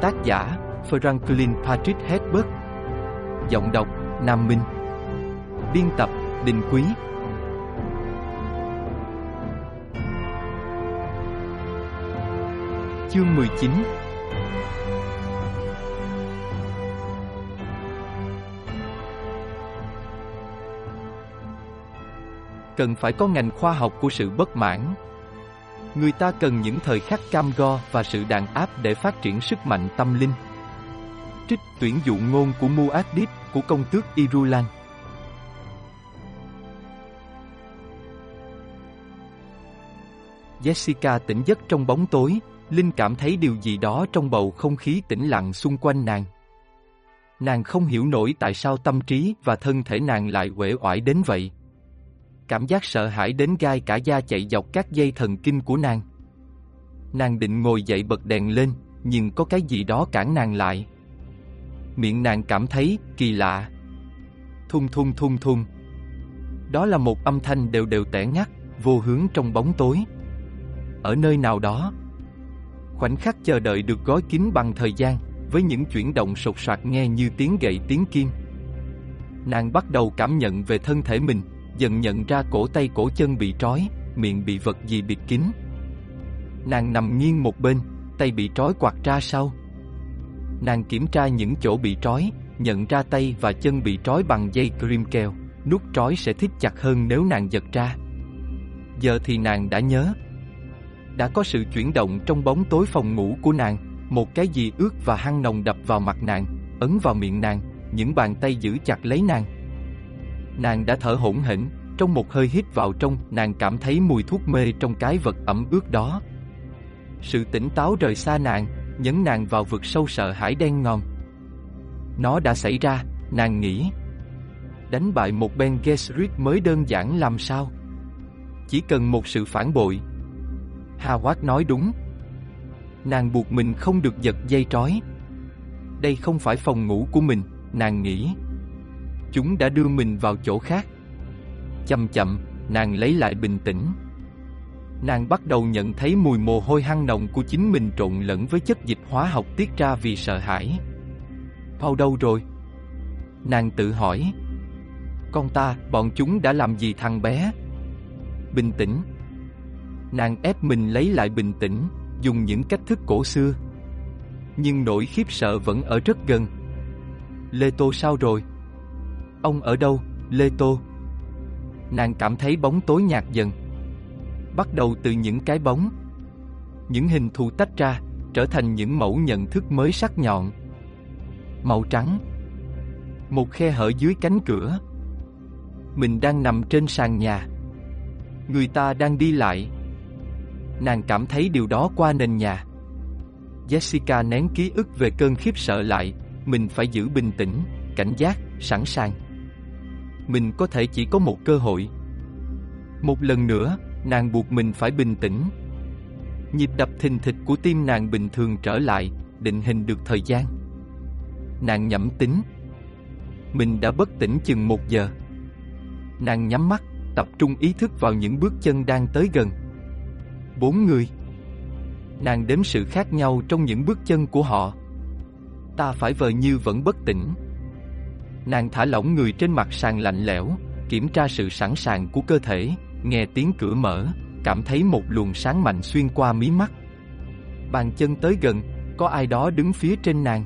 Tác giả Franklin Patrick Hedberg. Giọng đọc Nam Minh. Biên tập Đình Quý. Chương 19 Cần phải có ngành khoa học của sự bất mãn. Người ta cần những thời khắc cam go và sự đàn áp để phát triển sức mạnh tâm linh. Trích tuyển dụ ngôn của Muad'Dib của công tước Irulan. Jessica tỉnh giấc trong bóng tối, Linh cảm thấy điều gì đó trong bầu không khí tĩnh lặng xung quanh nàng. Nàng không hiểu nổi tại sao tâm trí và thân thể nàng lại uể oải đến vậy. Cảm giác sợ hãi đến gai cả da chạy dọc các dây thần kinh của nàng. Nàng định ngồi dậy bật đèn lên, nhưng có cái gì đó cản nàng lại. Miệng nàng cảm thấy kỳ lạ. Thung thung thung thung. Đó là một âm thanh đều đều tẻ ngắt, vô hướng trong bóng tối. Ở nơi nào đó, khoảnh khắc chờ đợi được gói kín bằng thời gian, với những chuyển động sột soạt nghe như tiếng gậy tiếng kim. Nàng bắt đầu cảm nhận về thân thể mình, dần nhận ra cổ tay cổ chân bị trói, miệng bị vật gì bịt kín. Nàng nằm nghiêng một bên, tay bị trói quạt ra sau. Nàng kiểm tra những chỗ bị trói, nhận ra tay và chân bị trói bằng dây cream keo, nút trói sẽ thích chặt hơn nếu nàng giật ra. Giờ thì nàng đã nhớ. Đã có sự chuyển động trong bóng tối phòng ngủ của nàng, một cái gì ướt và hăng nồng đập vào mặt nàng, ấn vào miệng nàng, những bàn tay giữ chặt lấy nàng. Nàng đã thở hổn hển, trong một hơi hít vào trong, nàng cảm thấy mùi thuốc mê trong cái vật ẩm ướt đó. Sự tỉnh táo rời xa nàng, nhấn nàng vào vực sâu sợ hãi đen ngòm. Nó đã xảy ra, nàng nghĩ. Đánh bại một Ben Gesserit mới đơn giản làm sao? Chỉ cần một sự phản bội. Howard nói đúng. Nàng buộc mình không được giật dây trói. Đây không phải phòng ngủ của mình, nàng nghĩ. Chúng đã đưa mình vào chỗ khác. Chậm chậm, nàng lấy lại bình tĩnh. Nàng bắt đầu nhận thấy mùi mồ hôi hăng nồng của chính mình trộn lẫn với chất dịch hóa học tiết ra vì sợ hãi. Paul đâu rồi? Nàng tự hỏi. Con ta, bọn chúng đã làm gì thằng bé? Bình tĩnh. Nàng ép mình lấy lại bình tĩnh, dùng những cách thức cổ xưa. Nhưng nỗi khiếp sợ vẫn ở rất gần. Lê Tô sao rồi? Ông ở đâu, Lê Tô? Nàng cảm thấy bóng tối nhạt dần. Bắt đầu từ những cái bóng. Những hình thù tách ra, trở thành những mẫu nhận thức mới sắc nhọn. Màu trắng. Một khe hở dưới cánh cửa. Mình đang nằm trên sàn nhà. Người ta đang đi lại. Nàng cảm thấy điều đó qua nền nhà. Jessica nén ký ức về cơn khiếp sợ lại, mình phải giữ bình tĩnh, cảnh giác, sẵn sàng mình có thể chỉ có một cơ hội. Một lần nữa, nàng buộc mình phải bình tĩnh. Nhịp đập thình thịch của tim nàng bình thường trở lại, định hình được thời gian. Nàng nhẩm tính. Mình đã bất tỉnh chừng một giờ. Nàng nhắm mắt, tập trung ý thức vào những bước chân đang tới gần. Bốn người. Nàng đếm sự khác nhau trong những bước chân của họ. Ta phải vờ như vẫn bất tỉnh. Nàng thả lỏng người trên mặt sàn lạnh lẽo, kiểm tra sự sẵn sàng của cơ thể, nghe tiếng cửa mở, cảm thấy một luồng sáng mạnh xuyên qua mí mắt. Bàn chân tới gần, có ai đó đứng phía trên nàng.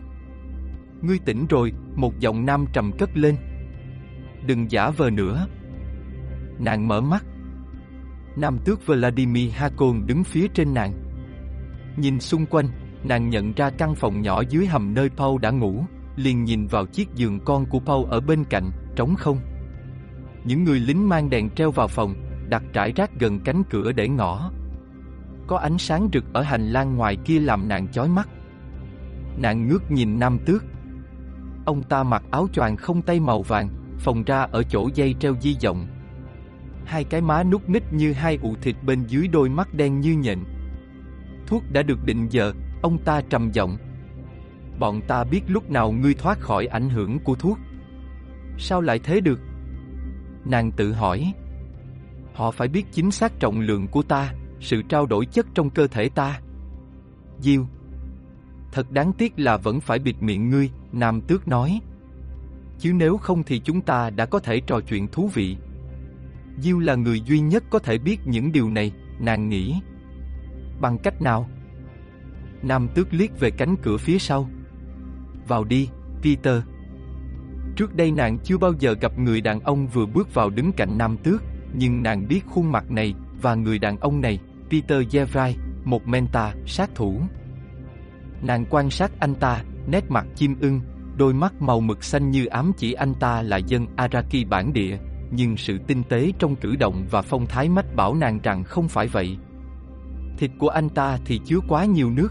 Ngươi tỉnh rồi, một giọng nam trầm cất lên. Đừng giả vờ nữa. Nàng mở mắt. Nam tước Vladimir Hakon đứng phía trên nàng. Nhìn xung quanh, nàng nhận ra căn phòng nhỏ dưới hầm nơi Paul đã ngủ liền nhìn vào chiếc giường con của Paul ở bên cạnh, trống không. Những người lính mang đèn treo vào phòng, đặt trải rác gần cánh cửa để ngõ. Có ánh sáng rực ở hành lang ngoài kia làm nàng chói mắt. Nàng ngước nhìn Nam Tước. Ông ta mặc áo choàng không tay màu vàng, phồng ra ở chỗ dây treo di động. Hai cái má nút nít như hai ụ thịt bên dưới đôi mắt đen như nhện. Thuốc đã được định giờ, ông ta trầm giọng, bọn ta biết lúc nào ngươi thoát khỏi ảnh hưởng của thuốc. Sao lại thế được? Nàng tự hỏi. Họ phải biết chính xác trọng lượng của ta, sự trao đổi chất trong cơ thể ta. Diêu. Thật đáng tiếc là vẫn phải bịt miệng ngươi, Nam Tước nói. Chứ nếu không thì chúng ta đã có thể trò chuyện thú vị. Diêu là người duy nhất có thể biết những điều này, nàng nghĩ. Bằng cách nào? Nam Tước liếc về cánh cửa phía sau. Vào đi, Peter. Trước đây nàng chưa bao giờ gặp người đàn ông vừa bước vào đứng cạnh Nam Tước, nhưng nàng biết khuôn mặt này và người đàn ông này, Peter Jevrai, một menta, sát thủ. Nàng quan sát anh ta, nét mặt chim ưng, đôi mắt màu mực xanh như ám chỉ anh ta là dân Araki bản địa, nhưng sự tinh tế trong cử động và phong thái mách bảo nàng rằng không phải vậy. Thịt của anh ta thì chứa quá nhiều nước.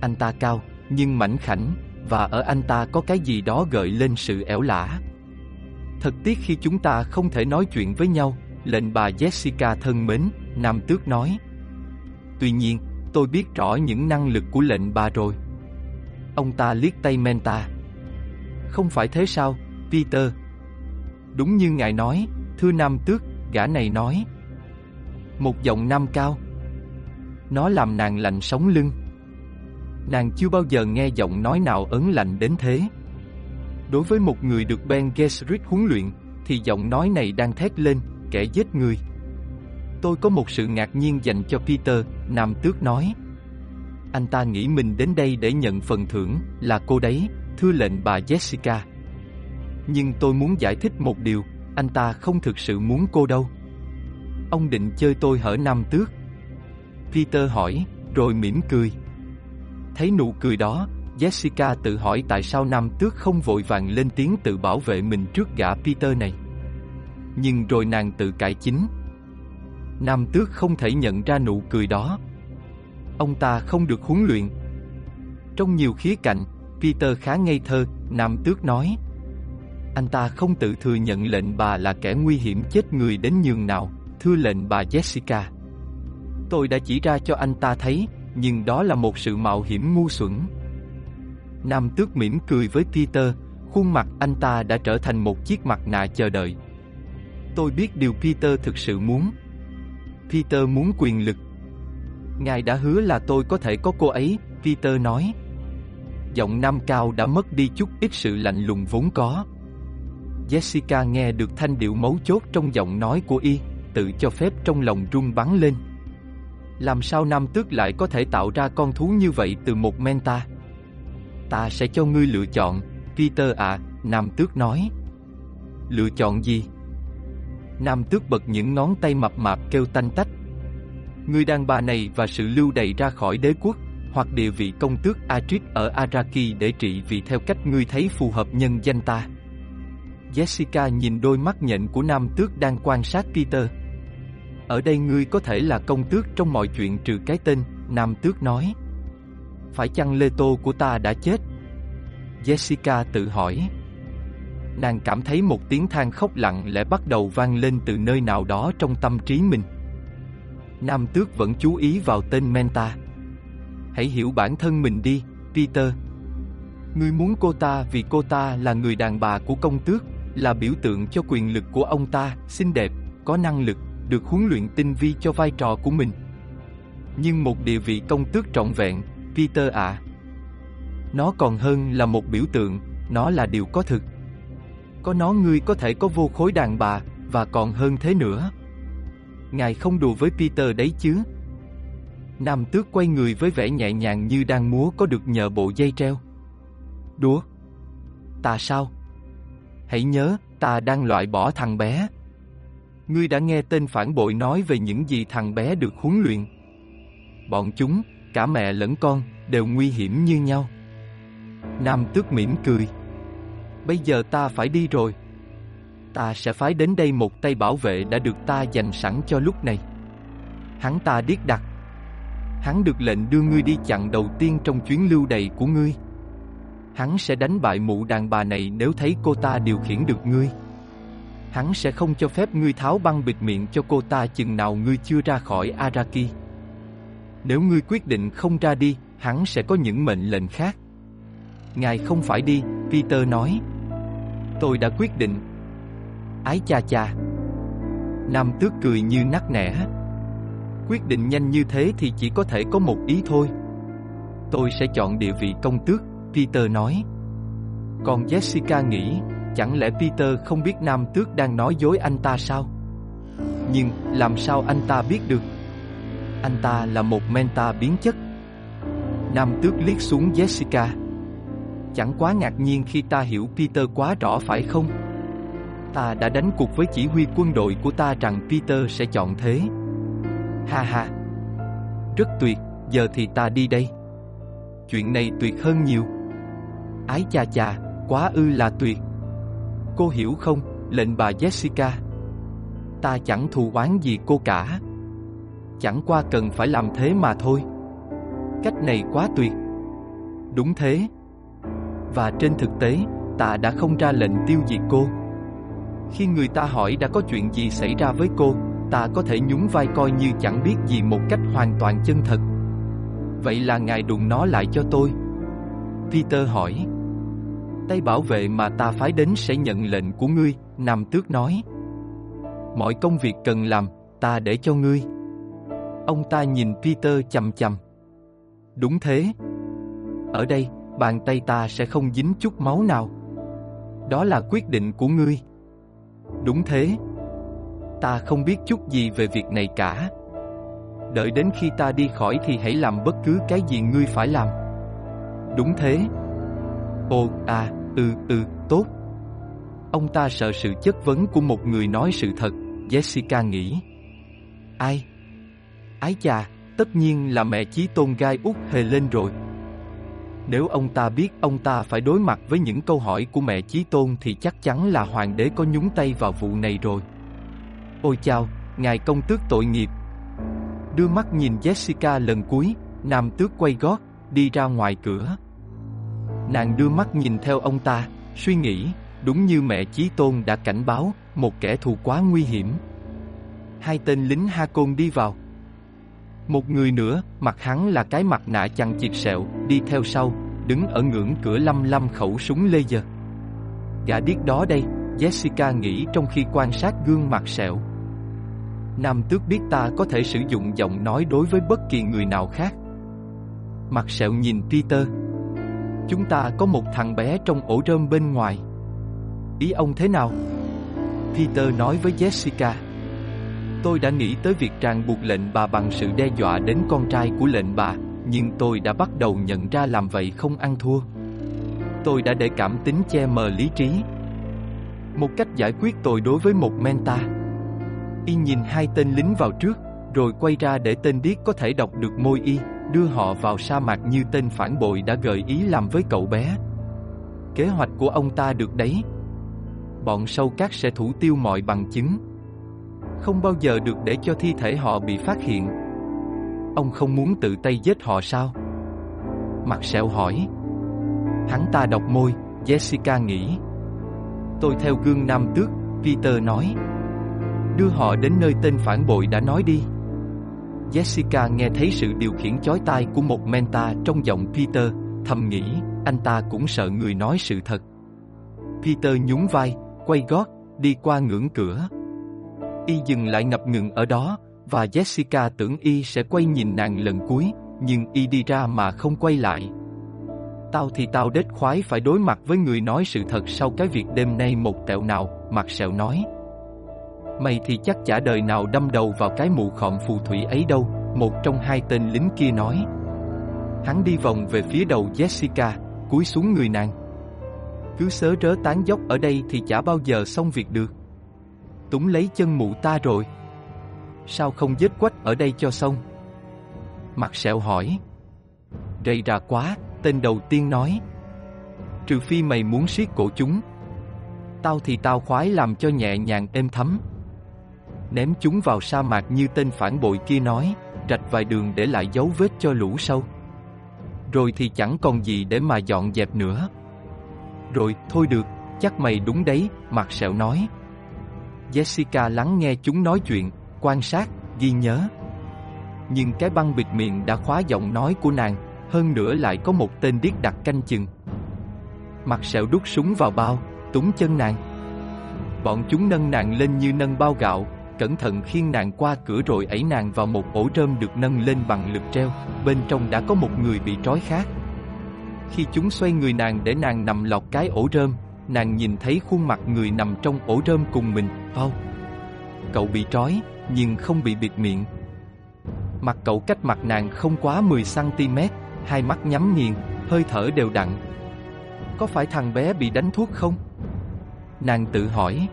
Anh ta cao, nhưng mảnh khảnh, và ở anh ta có cái gì đó gợi lên sự ẻo lả. Thật tiếc khi chúng ta không thể nói chuyện với nhau, lệnh bà Jessica thân mến, Nam Tước nói. Tuy nhiên, tôi biết rõ những năng lực của lệnh bà rồi. Ông ta liếc tay Menta. Không phải thế sao, Peter? Đúng như ngài nói, thưa Nam Tước, gã này nói. Một giọng nam cao. Nó làm nàng lạnh sống lưng. Nàng chưa bao giờ nghe giọng nói nào ấn lạnh đến thế. Đối với một người được Ben Gesserit huấn luyện, thì giọng nói này đang thét lên, kẻ giết người. Tôi có một sự ngạc nhiên dành cho Peter, Nam Tước nói. Anh ta nghĩ mình đến đây để nhận phần thưởng, là cô đấy, thưa lệnh bà Jessica. Nhưng tôi muốn giải thích một điều, anh ta không thực sự muốn cô đâu. Ông định chơi tôi hở Nam Tước. Peter hỏi, rồi mỉm cười. Thấy nụ cười đó, Jessica tự hỏi tại sao Nam Tước không vội vàng lên tiếng tự bảo vệ mình trước gã Peter này. Nhưng rồi nàng tự cải chính. Nam Tước không thể nhận ra nụ cười đó. Ông ta không được huấn luyện. Trong nhiều khía cạnh, Peter khá ngây thơ, Nam Tước nói. Anh ta không tự thừa nhận lệnh bà là kẻ nguy hiểm chết người đến nhường nào, thưa lệnh bà Jessica. Tôi đã chỉ ra cho anh ta thấy, nhưng đó là một sự mạo hiểm ngu xuẩn. Nam tước mỉm cười với Peter, khuôn mặt anh ta đã trở thành một chiếc mặt nạ chờ đợi. Tôi biết điều Peter thực sự muốn. Peter muốn quyền lực. Ngài đã hứa là tôi có thể có cô ấy, Peter nói. Giọng nam cao đã mất đi chút ít sự lạnh lùng vốn có. Jessica nghe được thanh điệu mấu chốt trong giọng nói của y, tự cho phép trong lòng rung bắn lên. Làm sao Nam Tước lại có thể tạo ra con thú như vậy từ một men Ta Ta sẽ cho ngươi lựa chọn, Peter à, Nam Tước nói. Lựa chọn gì? Nam Tước bật những ngón tay mập mạp kêu tanh tách. Ngươi đàn bà này và sự lưu đày ra khỏi đế quốc, hoặc địa vị công tước Adrit ở Araki để trị vì theo cách ngươi thấy phù hợp nhân danh ta. Jessica nhìn đôi mắt nhện của Nam Tước đang quan sát Peter. Ở đây ngươi có thể là công tước trong mọi chuyện trừ cái tên, Nam Tước nói. Phải chăng Lê Tô của ta đã chết? Jessica tự hỏi. Nàng cảm thấy một tiếng than khóc lặng lẽ bắt đầu vang lên từ nơi nào đó trong tâm trí mình. Nam Tước vẫn chú ý vào tên Menta. Hãy hiểu bản thân mình đi, Peter. Ngươi muốn cô ta vì cô ta là người đàn bà của công tước, là biểu tượng cho quyền lực của ông ta, xinh đẹp, có năng lực, được huấn luyện tinh vi cho vai trò của mình. Nhưng một địa vị công tước trọn vẹn, Peter ạ. Nó còn hơn là một biểu tượng, nó là điều có thực. Có nó ngươi có thể có vô khối đàn bà, và còn hơn thế nữa. Ngài không đùa với Peter đấy chứ? Nam tước quay người với vẻ nhẹ nhàng như đang múa có được nhờ bộ dây treo. Đùa? Ta sao? Hãy nhớ, ta đang loại bỏ thằng bé. Ngươi đã nghe tên phản bội nói về những gì thằng bé được huấn luyện. Bọn chúng, cả mẹ lẫn con, đều nguy hiểm như nhau. Nam tước mỉm cười. Bây giờ ta phải đi rồi. Ta sẽ phái đến đây một tay bảo vệ đã được ta dành sẵn cho lúc này. Hắn ta điếc đặt. Hắn được lệnh đưa ngươi đi chặn đầu tiên trong chuyến lưu đầy của ngươi. Hắn sẽ đánh bại mụ đàn bà này nếu thấy cô ta điều khiển được ngươi. Hắn sẽ không cho phép ngươi tháo băng bịt miệng cho cô ta chừng nào ngươi chưa ra khỏi Araki. Nếu ngươi quyết định không ra đi, hắn sẽ có những mệnh lệnh khác. Ngài không phải đi, Peter nói. Tôi đã quyết định. Ái cha cha. Nam tước cười như nắc nẻ. Quyết định nhanh như thế thì chỉ có thể có một ý thôi. Tôi sẽ chọn địa vị công tước, Peter nói. Còn Jessica nghĩ, chẳng lẽ Peter không biết nam tước đang nói dối anh ta sao? Nhưng, làm sao anh ta biết được? Anh ta là một menta biến chất. Nam tước liếc xuống Jessica. Chẳng quá ngạc nhiên khi ta hiểu Peter quá rõ phải không? Ta đã đánh cuộc với chỉ huy quân đội của ta rằng Peter sẽ chọn thế. Ha ha. Rất tuyệt, giờ thì ta đi đây. Chuyện này tuyệt hơn nhiều. Ái cha cha, quá ư là tuyệt. Cô hiểu không, lệnh bà Jessica? Ta chẳng thù oán gì cô cả. Chẳng qua cần phải làm thế mà thôi. Cách này quá tuyệt. Đúng thế. Và trên thực tế, ta đã không ra lệnh tiêu diệt cô. Khi người ta hỏi đã có chuyện gì xảy ra với cô, ta có thể nhún vai coi như chẳng biết gì một cách hoàn toàn chân thật. Vậy là ngài đụng nó lại cho tôi. Peter hỏi. Tay bảo vệ mà ta phái đến sẽ nhận lệnh của ngươi, Nam Tước nói. Mọi công việc cần làm, ta để cho ngươi. Ông ta nhìn Peter chầm chầm. Đúng thế. Ở đây, bàn tay ta sẽ không dính chút máu nào. Đó là quyết định của ngươi. Đúng thế. Ta không biết chút gì về việc này cả. Đợi đến khi ta đi khỏi thì hãy làm bất cứ cái gì ngươi phải làm. Đúng thế. Ồ, à, ừ, ừ, tốt. Ông ta sợ sự chất vấn của một người nói sự thật, Jessica nghĩ. Ai? Ái chà, tất nhiên là mẹ chí tôn gai út hề lên rồi. Nếu ông ta biết ông ta phải đối mặt với những câu hỏi của mẹ Chí Tôn thì chắc chắn là hoàng đế có nhúng tay vào vụ này rồi. Ôi chao, ngài công tước tội nghiệp. Đưa mắt nhìn Jessica lần cuối, nam tước quay gót, đi ra ngoài cửa. Nàng đưa mắt nhìn theo ông ta, suy nghĩ, đúng như mẹ Chí Tôn đã cảnh báo, một kẻ thù quá nguy hiểm. Hai tên lính Ha Côn đi vào, một người nữa, mặt hắn là cái mặt nạ chằng chịt sẹo, đi theo sau, đứng ở ngưỡng cửa lăm lăm khẩu súng laser. Gã điếc đó đây, Jessica nghĩ trong khi quan sát gương mặt sẹo. Nam tước biết ta có thể sử dụng giọng nói đối với bất kỳ người nào khác. Mặt sẹo nhìn Peter. Chúng ta có một thằng bé trong ổ rơm bên ngoài. Ý ông thế nào? Peter nói với Jessica. Tôi đã nghĩ tới việc ràng buộc lệnh bà bằng sự đe dọa đến con trai của lệnh bà, nhưng tôi đã bắt đầu nhận ra làm vậy không ăn thua. Tôi đã để cảm tính che mờ lý trí. Một cách giải quyết tội đối với một menta. Y nhìn hai tên lính vào trước, rồi quay ra để tên điếc có thể đọc được môi y, đưa họ vào sa mạc như tên phản bội đã gợi ý làm với cậu bé. Kế hoạch của ông ta được đấy. Bọn sâu cát sẽ thủ tiêu mọi bằng chứng không bao giờ được để cho thi thể họ bị phát hiện. Ông không muốn tự tay giết họ sao? Mặt sẹo hỏi. Hắn ta đọc môi, Jessica nghĩ. Tôi theo gương nam tước, Peter nói. Đưa họ đến nơi tên phản bội đã nói đi. Jessica nghe thấy sự điều khiển chói tai của một menta trong giọng Peter, thầm nghĩ, anh ta cũng sợ người nói sự thật. Peter nhún vai, quay gót, đi qua ngưỡng cửa. Y dừng lại ngập ngừng ở đó, và Jessica tưởng Y sẽ quay nhìn nàng lần cuối, nhưng Y đi ra mà không quay lại. Tao thì tao đết khoái phải đối mặt với người nói sự thật sau cái việc đêm nay một tẹo nào, mặt sẹo nói. Mày thì chắc chả đời nào đâm đầu vào cái mụ khọm phù thủy ấy đâu, một trong hai tên lính kia nói. Hắn đi vòng về phía đầu Jessica, cúi xuống người nàng. Cứ sớ rớ tán dốc ở đây thì chả bao giờ xong việc được túng lấy chân mụ ta rồi. Sao không giết quách ở đây cho xong? Mặt sẹo hỏi. Rầy ra quá, tên đầu tiên nói. Trừ phi mày muốn siết cổ chúng. Tao thì tao khoái làm cho nhẹ nhàng êm thấm. Ném chúng vào sa mạc như tên phản bội kia nói, rạch vài đường để lại dấu vết cho lũ sâu. Rồi thì chẳng còn gì để mà dọn dẹp nữa. Rồi, thôi được, chắc mày đúng đấy, mặt sẹo nói. Jessica lắng nghe chúng nói chuyện, quan sát, ghi nhớ. Nhưng cái băng bịt miệng đã khóa giọng nói của nàng, hơn nữa lại có một tên điếc đặt canh chừng. Mặt sẹo đút súng vào bao, túng chân nàng. Bọn chúng nâng nàng lên như nâng bao gạo, cẩn thận khiêng nàng qua cửa rồi ấy nàng vào một ổ rơm được nâng lên bằng lực treo, bên trong đã có một người bị trói khác. Khi chúng xoay người nàng để nàng nằm lọt cái ổ rơm, nàng nhìn thấy khuôn mặt người nằm trong ổ rơm cùng mình, Paul. Cậu bị trói, nhưng không bị bịt miệng. Mặt cậu cách mặt nàng không quá 10cm, hai mắt nhắm nghiền, hơi thở đều đặn. Có phải thằng bé bị đánh thuốc không? Nàng tự hỏi.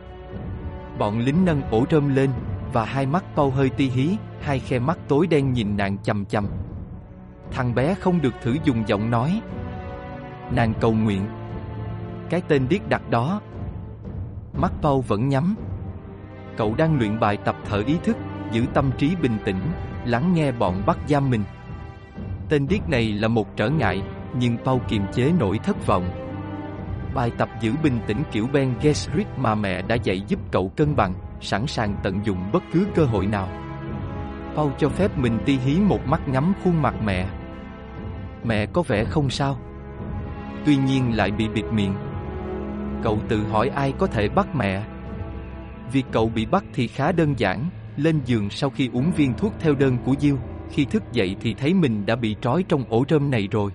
Bọn lính nâng ổ trơm lên, và hai mắt Paul hơi ti hí, hai khe mắt tối đen nhìn nàng chầm chầm. Thằng bé không được thử dùng giọng nói. Nàng cầu nguyện. Cái tên điếc đặt đó. Mắt Paul vẫn nhắm. Cậu đang luyện bài tập thở ý thức, giữ tâm trí bình tĩnh, lắng nghe bọn bắt giam mình. Tên điếc này là một trở ngại, nhưng Paul kiềm chế nỗi thất vọng. Bài tập giữ bình tĩnh kiểu Ben Gesserit mà mẹ đã dạy giúp cậu cân bằng, sẵn sàng tận dụng bất cứ cơ hội nào. Paul cho phép mình ti hí một mắt ngắm khuôn mặt mẹ. Mẹ có vẻ không sao. Tuy nhiên lại bị bịt miệng. Cậu tự hỏi ai có thể bắt mẹ. Việc cậu bị bắt thì khá đơn giản, lên giường sau khi uống viên thuốc theo đơn của Diêu, khi thức dậy thì thấy mình đã bị trói trong ổ rơm này rồi.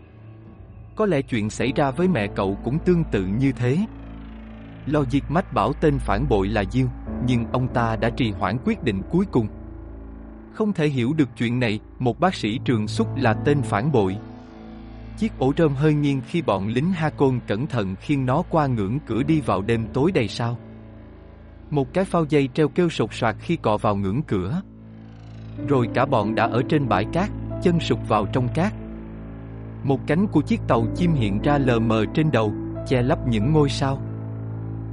Có lẽ chuyện xảy ra với mẹ cậu cũng tương tự như thế. Lo diệt mách bảo tên phản bội là Diêu, nhưng ông ta đã trì hoãn quyết định cuối cùng. Không thể hiểu được chuyện này, một bác sĩ trường xúc là tên phản bội. Chiếc ổ rơm hơi nghiêng khi bọn lính Ha Côn cẩn thận khiêng nó qua ngưỡng cửa đi vào đêm tối đầy sao. Một cái phao dây treo kêu sột soạt khi cọ vào ngưỡng cửa. Rồi cả bọn đã ở trên bãi cát, chân sụp vào trong cát. Một cánh của chiếc tàu chim hiện ra lờ mờ trên đầu, che lấp những ngôi sao.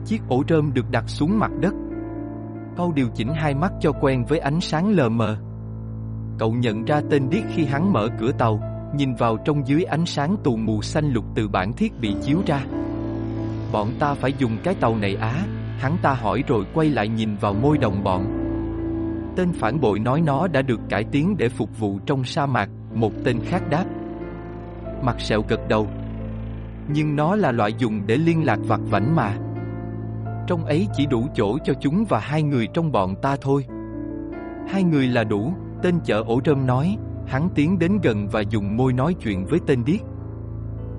Chiếc ổ rơm được đặt xuống mặt đất. cậu điều chỉnh hai mắt cho quen với ánh sáng lờ mờ. Cậu nhận ra tên điếc khi hắn mở cửa tàu, nhìn vào trong dưới ánh sáng tù mù xanh lục từ bản thiết bị chiếu ra. Bọn ta phải dùng cái tàu này á, hắn ta hỏi rồi quay lại nhìn vào môi đồng bọn. Tên phản bội nói nó đã được cải tiến để phục vụ trong sa mạc, một tên khác đáp. Mặt sẹo gật đầu. Nhưng nó là loại dùng để liên lạc vặt vảnh mà. Trong ấy chỉ đủ chỗ cho chúng và hai người trong bọn ta thôi. Hai người là đủ, tên chợ ổ rơm nói, hắn tiến đến gần và dùng môi nói chuyện với tên điếc.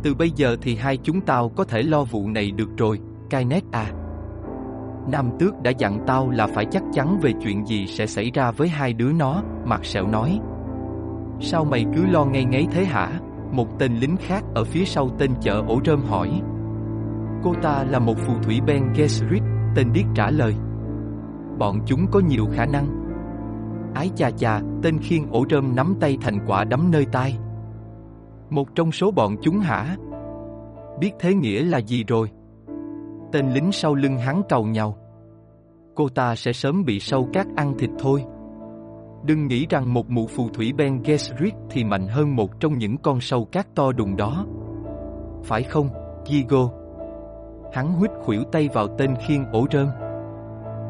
Từ bây giờ thì hai chúng tao có thể lo vụ này được rồi, Kainet à. Nam Tước đã dặn tao là phải chắc chắn về chuyện gì sẽ xảy ra với hai đứa nó, mặt sẹo nói. Sao mày cứ lo ngay ngáy thế hả? Một tên lính khác ở phía sau tên chợ ổ rơm hỏi. Cô ta là một phù thủy Ben Gesserit, tên điếc trả lời. Bọn chúng có nhiều khả năng. Ái chà chà, tên khiên ổ rơm nắm tay thành quả đấm nơi tai. Một trong số bọn chúng hả? Biết thế nghĩa là gì rồi? Tên lính sau lưng hắn cầu nhau. Cô ta sẽ sớm bị sâu cát ăn thịt thôi. Đừng nghĩ rằng một mụ phù thủy Ben Gesserit thì mạnh hơn một trong những con sâu cát to đùng đó. Phải không, Gigo? Hắn huýt khuỷu tay vào tên khiên ổ rơm.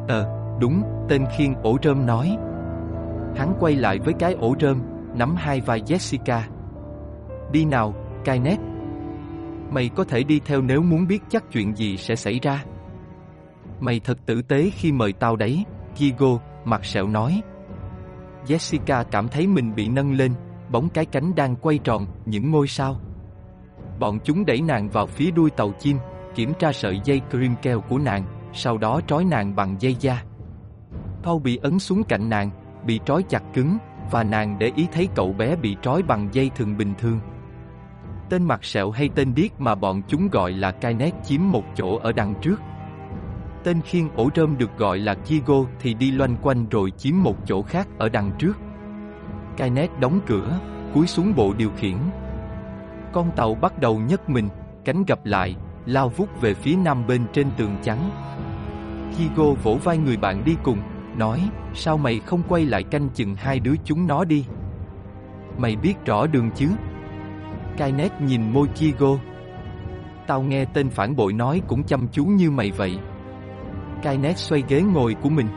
Ờ, đúng, tên khiên ổ rơm nói. Hắn quay lại với cái ổ rơm, nắm hai vai Jessica. Đi nào, Kainet. Mày có thể đi theo nếu muốn biết chắc chuyện gì sẽ xảy ra. Mày thật tử tế khi mời tao đấy, Gigo, mặt sẹo nói. Jessica cảm thấy mình bị nâng lên, bóng cái cánh đang quay tròn, những ngôi sao. Bọn chúng đẩy nàng vào phía đuôi tàu chim, kiểm tra sợi dây cream keo của nàng, sau đó trói nàng bằng dây da. Paul bị ấn xuống cạnh nàng, bị trói chặt cứng, và nàng để ý thấy cậu bé bị trói bằng dây thường bình thường. Tên mặt sẹo hay tên điếc mà bọn chúng gọi là Kainet chiếm một chỗ ở đằng trước. Tên khiên ổ rơm được gọi là Kigo thì đi loanh quanh rồi chiếm một chỗ khác ở đằng trước. Kainet đóng cửa, cúi xuống bộ điều khiển. Con tàu bắt đầu nhấc mình, cánh gặp lại, lao vút về phía nam bên trên tường trắng. Kigo vỗ vai người bạn đi cùng, nói, sao mày không quay lại canh chừng hai đứa chúng nó đi? Mày biết rõ đường chứ? Kainet nhìn môi Kigo. Tao nghe tên phản bội nói cũng chăm chú như mày vậy. Kainet xoay ghế ngồi của mình.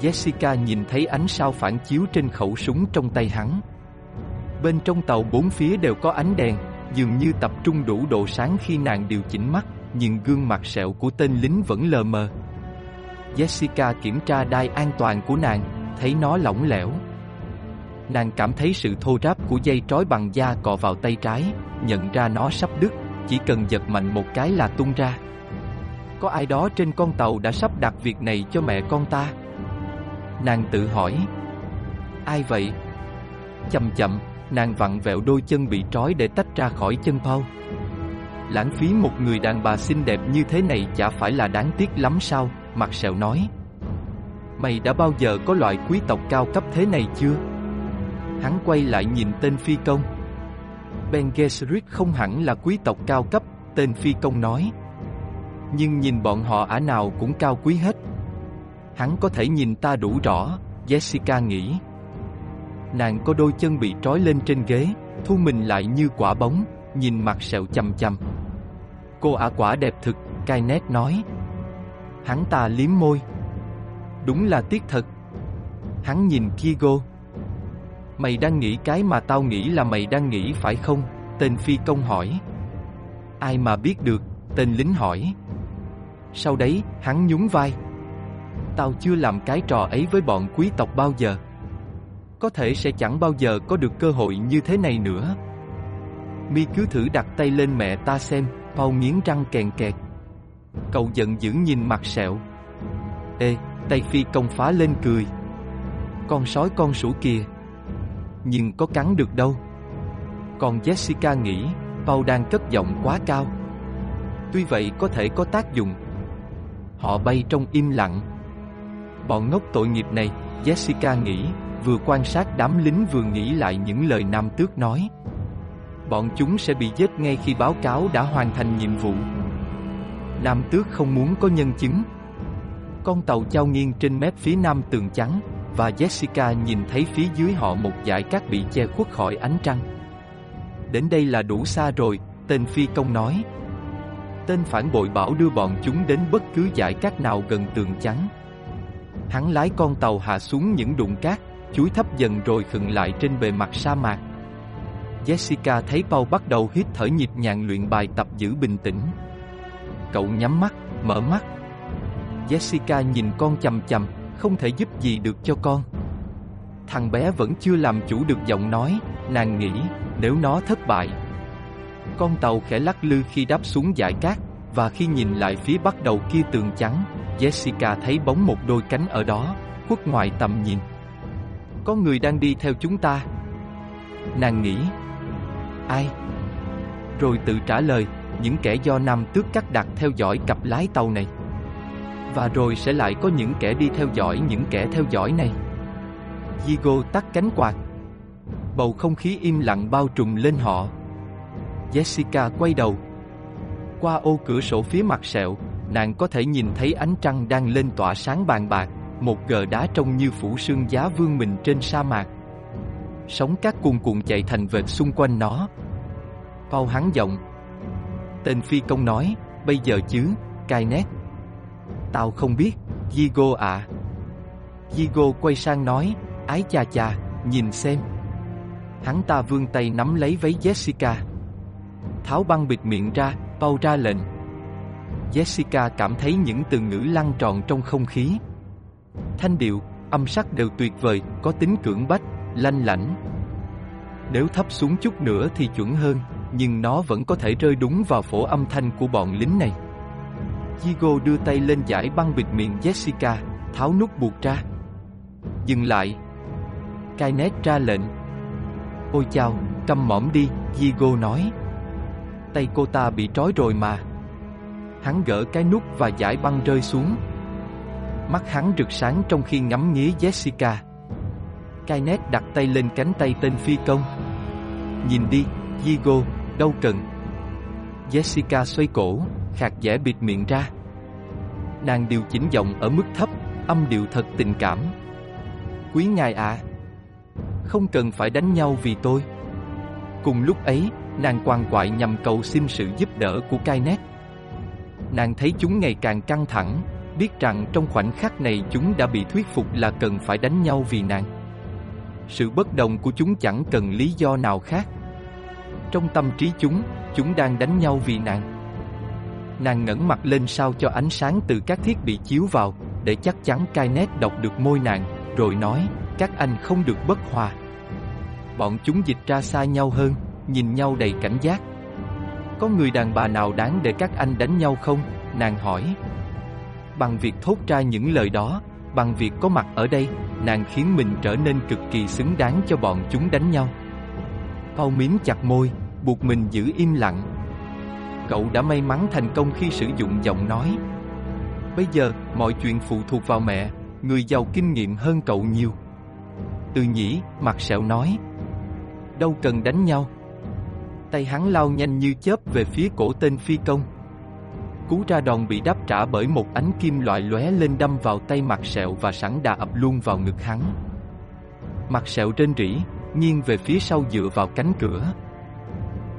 Jessica nhìn thấy ánh sao phản chiếu trên khẩu súng trong tay hắn. Bên trong tàu bốn phía đều có ánh đèn, dường như tập trung đủ độ sáng khi nàng điều chỉnh mắt, nhưng gương mặt sẹo của tên lính vẫn lờ mờ. Jessica kiểm tra đai an toàn của nàng, thấy nó lỏng lẻo. Nàng cảm thấy sự thô ráp của dây trói bằng da cọ vào tay trái, nhận ra nó sắp đứt, chỉ cần giật mạnh một cái là tung ra. Có ai đó trên con tàu đã sắp đặt việc này cho mẹ con ta? Nàng tự hỏi. Ai vậy? Chậm chậm, nàng vặn vẹo đôi chân bị trói để tách ra khỏi chân Paul. Lãng phí một người đàn bà xinh đẹp như thế này chả phải là đáng tiếc lắm sao, mặt sẹo nói. Mày đã bao giờ có loại quý tộc cao cấp thế này chưa? Hắn quay lại nhìn tên phi công. Ben Gesserit không hẳn là quý tộc cao cấp, tên phi công nói. Nhưng nhìn bọn họ ả nào cũng cao quý hết. Hắn có thể nhìn ta đủ rõ, Jessica nghĩ. Nàng có đôi chân bị trói lên trên ghế, thu mình lại như quả bóng, nhìn mặt sẹo chầm chầm. Cô ả quả đẹp thực, nét nói. Hắn ta liếm môi. Đúng là tiếc thật. Hắn nhìn Kigo. Mày đang nghĩ cái mà tao nghĩ là mày đang nghĩ phải không? Tên phi công hỏi. Ai mà biết được, tên lính hỏi. Sau đấy, hắn nhún vai. Tao chưa làm cái trò ấy với bọn quý tộc bao giờ. Có thể sẽ chẳng bao giờ có được cơ hội như thế này nữa. Mi cứ thử đặt tay lên mẹ ta xem, Paul nghiến răng kèn kẹt. Cậu giận dữ nhìn mặt sẹo. Ê, tay phi công phá lên cười. Con sói con sủ kìa. Nhưng có cắn được đâu. Còn Jessica nghĩ, Paul đang cất giọng quá cao. Tuy vậy có thể có tác dụng. Họ bay trong im lặng. Bọn ngốc tội nghiệp này, Jessica nghĩ, vừa quan sát đám lính vừa nghĩ lại những lời Nam Tước nói. Bọn chúng sẽ bị giết ngay khi báo cáo đã hoàn thành nhiệm vụ. Nam Tước không muốn có nhân chứng. Con tàu trao nghiêng trên mép phía nam tường trắng, và Jessica nhìn thấy phía dưới họ một dải cát bị che khuất khỏi ánh trăng. Đến đây là đủ xa rồi, tên phi công nói. Tên phản bội bảo đưa bọn chúng đến bất cứ dải cát nào gần tường trắng. Hắn lái con tàu hạ xuống những đụng cát, chuối thấp dần rồi khựng lại trên bề mặt sa mạc. Jessica thấy Paul bắt đầu hít thở nhịp nhàng luyện bài tập giữ bình tĩnh. Cậu nhắm mắt, mở mắt. Jessica nhìn con chầm chầm, không thể giúp gì được cho con. Thằng bé vẫn chưa làm chủ được giọng nói, nàng nghĩ, nếu nó thất bại. Con tàu khẽ lắc lư khi đáp xuống dải cát, và khi nhìn lại phía bắt đầu kia tường trắng, Jessica thấy bóng một đôi cánh ở đó, khuất ngoài tầm nhìn. Có người đang đi theo chúng ta. Nàng nghĩ, ai? Rồi tự trả lời, những kẻ do Nam Tước cắt đặt theo dõi cặp lái tàu này. Và rồi sẽ lại có những kẻ đi theo dõi những kẻ theo dõi này. Diego tắt cánh quạt. Bầu không khí im lặng bao trùm lên họ. Jessica quay đầu. Qua ô cửa sổ phía mặt sẹo, nàng có thể nhìn thấy ánh trăng đang lên tỏa sáng bàn bạc, một gờ đá trông như phủ sương giá vương mình trên sa mạc. Sóng cát cuồn cuộn chạy thành vệt xung quanh nó. Paul hắn giọng. Tên phi công nói, bây giờ chứ, Kainet. Tao không biết, Gigo ạ. À. Gigo quay sang nói, ái cha cha, nhìn xem. Hắn ta vươn tay nắm lấy váy Jessica. Tháo băng bịt miệng ra, Paul ra lệnh. Jessica cảm thấy những từ ngữ lăn tròn trong không khí. Thanh điệu, âm sắc đều tuyệt vời, có tính cưỡng bách, lanh lảnh. Nếu thấp xuống chút nữa thì chuẩn hơn, nhưng nó vẫn có thể rơi đúng vào phổ âm thanh của bọn lính này. Diego đưa tay lên giải băng bịt miệng Jessica, tháo nút buộc ra. Dừng lại. Kainet ra lệnh. Ôi chào, cầm mõm đi, Diego nói. Tay cô ta bị trói rồi mà. Hắn gỡ cái nút và giải băng rơi xuống. Mắt hắn rực sáng trong khi ngắm nghía Jessica. Kainet đặt tay lên cánh tay tên phi công. Nhìn đi, Diego, đâu cần. Jessica xoay cổ, khạc dẻ bịt miệng ra. Nàng điều chỉnh giọng ở mức thấp, âm điệu thật tình cảm. Quý ngài ạ, không cần phải đánh nhau vì tôi. Cùng lúc ấy, nàng quằn quại nhằm cầu xin sự giúp đỡ của Kainet. Nàng thấy chúng ngày càng căng thẳng, biết rằng trong khoảnh khắc này chúng đã bị thuyết phục là cần phải đánh nhau vì nàng. Sự bất đồng của chúng chẳng cần lý do nào khác. Trong tâm trí chúng, chúng đang đánh nhau vì nàng. Nàng ngẩng mặt lên sao cho ánh sáng từ các thiết bị chiếu vào, để chắc chắn cai nét đọc được môi nàng, rồi nói, các anh không được bất hòa. Bọn chúng dịch ra xa nhau hơn, nhìn nhau đầy cảnh giác. Có người đàn bà nào đáng để các anh đánh nhau không? Nàng hỏi. Bằng việc thốt ra những lời đó, bằng việc có mặt ở đây, nàng khiến mình trở nên cực kỳ xứng đáng cho bọn chúng đánh nhau. Pau miếm chặt môi, buộc mình giữ im lặng. Cậu đã may mắn thành công khi sử dụng giọng nói. Bây giờ, mọi chuyện phụ thuộc vào mẹ, người giàu kinh nghiệm hơn cậu nhiều. Từ nhĩ, mặt sẹo nói. Đâu cần đánh nhau. Tay hắn lao nhanh như chớp về phía cổ tên phi công. Cú ra đòn bị đáp trả bởi một ánh kim loại lóe lên đâm vào tay mặt sẹo và sẵn đà ập luôn vào ngực hắn. Mặt sẹo trên rỉ, nghiêng về phía sau dựa vào cánh cửa.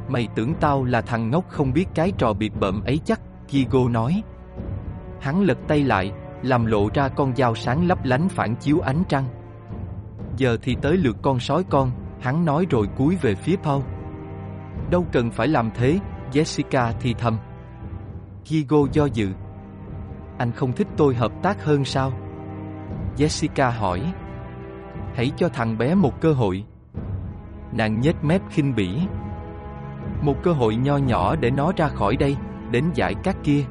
Mày tưởng tao là thằng ngốc không biết cái trò biệt bợm ấy chắc, Kigo nói. Hắn lật tay lại, làm lộ ra con dao sáng lấp lánh phản chiếu ánh trăng. Giờ thì tới lượt con sói con, hắn nói rồi cúi về phía Paul. Đâu cần phải làm thế, Jessica thì thầm. Gigo do dự. Anh không thích tôi hợp tác hơn sao? Jessica hỏi. Hãy cho thằng bé một cơ hội. Nàng nhếch mép khinh bỉ. Một cơ hội nho nhỏ để nó ra khỏi đây, đến giải các kia.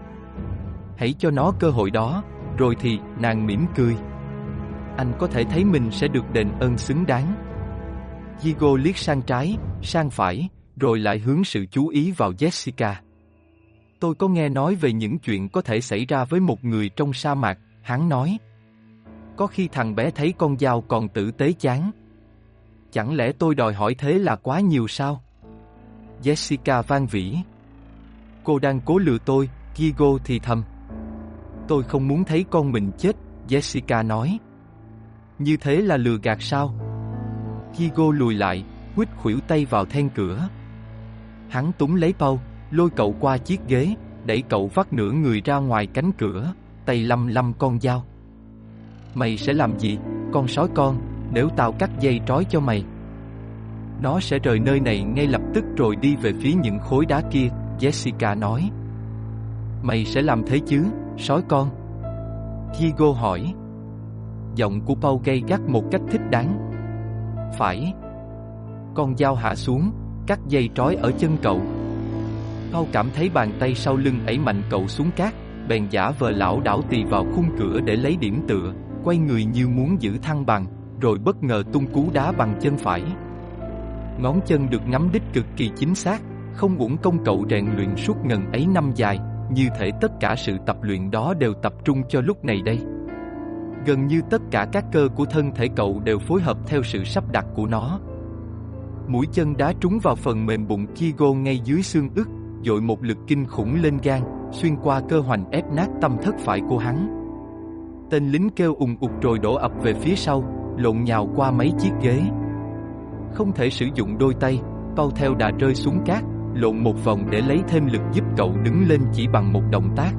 Hãy cho nó cơ hội đó, rồi thì nàng mỉm cười. Anh có thể thấy mình sẽ được đền ơn xứng đáng. Gigo liếc sang trái, sang phải, rồi lại hướng sự chú ý vào Jessica. Tôi có nghe nói về những chuyện có thể xảy ra với một người trong sa mạc, hắn nói. Có khi thằng bé thấy con dao còn tử tế chán. Chẳng lẽ tôi đòi hỏi thế là quá nhiều sao? Jessica van vĩ. Cô đang cố lừa tôi, Kigo thì thầm. Tôi không muốn thấy con mình chết, Jessica nói. Như thế là lừa gạt sao? Kigo lùi lại, quýt khuỷu tay vào then cửa. Hắn túng lấy Paul, lôi cậu qua chiếc ghế, đẩy cậu vắt nửa người ra ngoài cánh cửa, tay lăm lăm con dao. Mày sẽ làm gì, con sói con, nếu tao cắt dây trói cho mày? Nó sẽ rời nơi này ngay lập tức rồi đi về phía những khối đá kia, Jessica nói. Mày sẽ làm thế chứ, sói con? Diego hỏi. Giọng của Paul gây gắt một cách thích đáng. Phải. Con dao hạ xuống, cắt dây trói ở chân cậu. Paul cảm thấy bàn tay sau lưng ấy mạnh cậu xuống cát, bèn giả vờ lão đảo tì vào khung cửa để lấy điểm tựa, quay người như muốn giữ thăng bằng, rồi bất ngờ tung cú đá bằng chân phải. Ngón chân được ngắm đích cực kỳ chính xác, không uổng công cậu rèn luyện suốt ngần ấy năm dài, như thể tất cả sự tập luyện đó đều tập trung cho lúc này đây. Gần như tất cả các cơ của thân thể cậu đều phối hợp theo sự sắp đặt của nó. Mũi chân đá trúng vào phần mềm bụng Kigo ngay dưới xương ức, dội một lực kinh khủng lên gan, xuyên qua cơ hoành ép nát tâm thất phải của hắn. Tên lính kêu ùng ục rồi đổ ập về phía sau, lộn nhào qua mấy chiếc ghế. Không thể sử dụng đôi tay, bao theo đã rơi xuống cát, lộn một vòng để lấy thêm lực giúp cậu đứng lên chỉ bằng một động tác.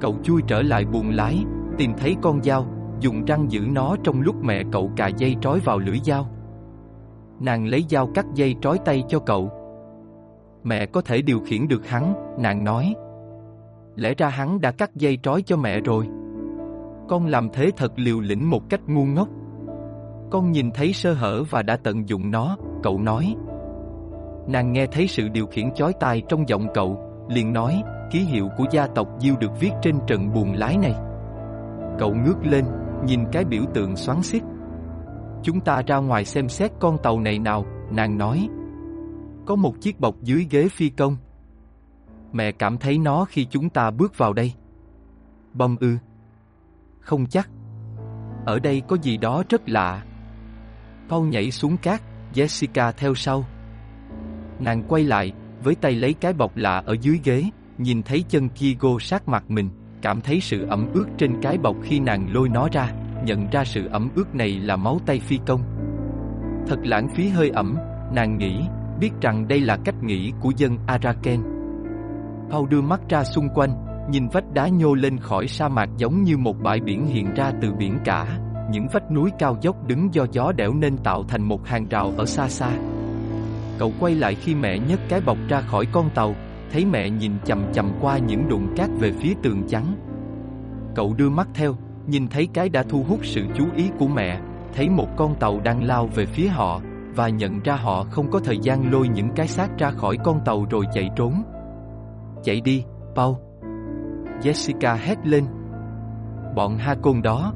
Cậu chui trở lại buồng lái, tìm thấy con dao, dùng răng giữ nó trong lúc mẹ cậu cà dây trói vào lưỡi dao. Nàng lấy dao cắt dây trói tay cho cậu. Mẹ có thể điều khiển được hắn, nàng nói. Lẽ ra hắn đã cắt dây trói cho mẹ rồi. Con làm thế thật liều lĩnh một cách ngu ngốc. Con nhìn thấy sơ hở và đã tận dụng nó, cậu nói. Nàng nghe thấy sự điều khiển chói tai trong giọng cậu, liền nói, ký hiệu của gia tộc Diêu được viết trên trận buồn lái này. Cậu ngước lên, nhìn cái biểu tượng xoắn xít. Chúng ta ra ngoài xem xét con tàu này nào, nàng nói. Có một chiếc bọc dưới ghế phi công. Mẹ cảm thấy nó khi chúng ta bước vào đây. Bông ư. Không chắc. Ở đây có gì đó rất lạ. Paul nhảy xuống cát, Jessica theo sau. Nàng quay lại, với tay lấy cái bọc lạ ở dưới ghế, nhìn thấy chân Kigo sát mặt mình, cảm thấy sự ẩm ướt trên cái bọc khi nàng lôi nó ra, nhận ra sự ẩm ướt này là máu tay phi công. Thật lãng phí hơi ẩm, nàng nghĩ, biết rằng đây là cách nghĩ của dân Araken. Paul đưa mắt ra xung quanh, nhìn vách đá nhô lên khỏi sa mạc giống như một bãi biển hiện ra từ biển cả, những vách núi cao dốc đứng do gió đẻo nên tạo thành một hàng rào ở xa xa. Cậu quay lại khi mẹ nhấc cái bọc ra khỏi con tàu, thấy mẹ nhìn chầm chầm qua những đụng cát về phía tường trắng. Cậu đưa mắt theo, nhìn thấy cái đã thu hút sự chú ý của mẹ, thấy một con tàu đang lao về phía họ, và nhận ra họ không có thời gian lôi những cái xác ra khỏi con tàu rồi chạy trốn. Chạy đi, Paul. Jessica hét lên. Bọn ha côn đó,